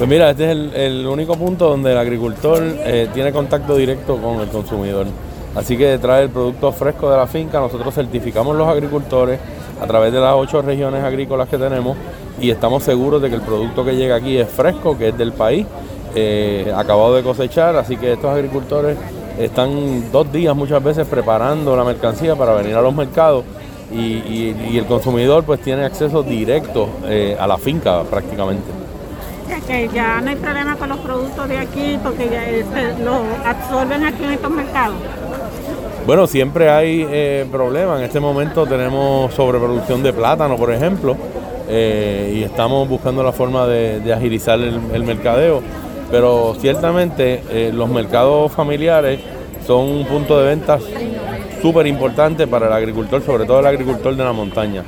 Pues mira, este es el, único punto donde el agricultor eh, tiene contacto directo con el consumidor. Así que trae el producto fresco de la finca, nosotros certificamos los agricultores a través de las ocho regiones agrícolas que tenemos y estamos seguros de que el producto que llega aquí es fresco, que es del país, eh, acabado de cosechar, así que estos agricultores están dos días muchas veces preparando la mercancía para venir a los mercados y, el consumidor pues tiene acceso directo eh, a la finca prácticamente. Que ya no hay problema con los productos de aquí porque ya este, los absorben aquí en estos mercados. Bueno, siempre hay eh, problemas. En este momento tenemos sobreproducción de plátano, por ejemplo, eh, y estamos buscando la forma de, agilizar el, mercadeo. Pero ciertamente eh, los mercados familiares son un punto de venta súper importante para el agricultor, sobre todo el agricultor de la montaña.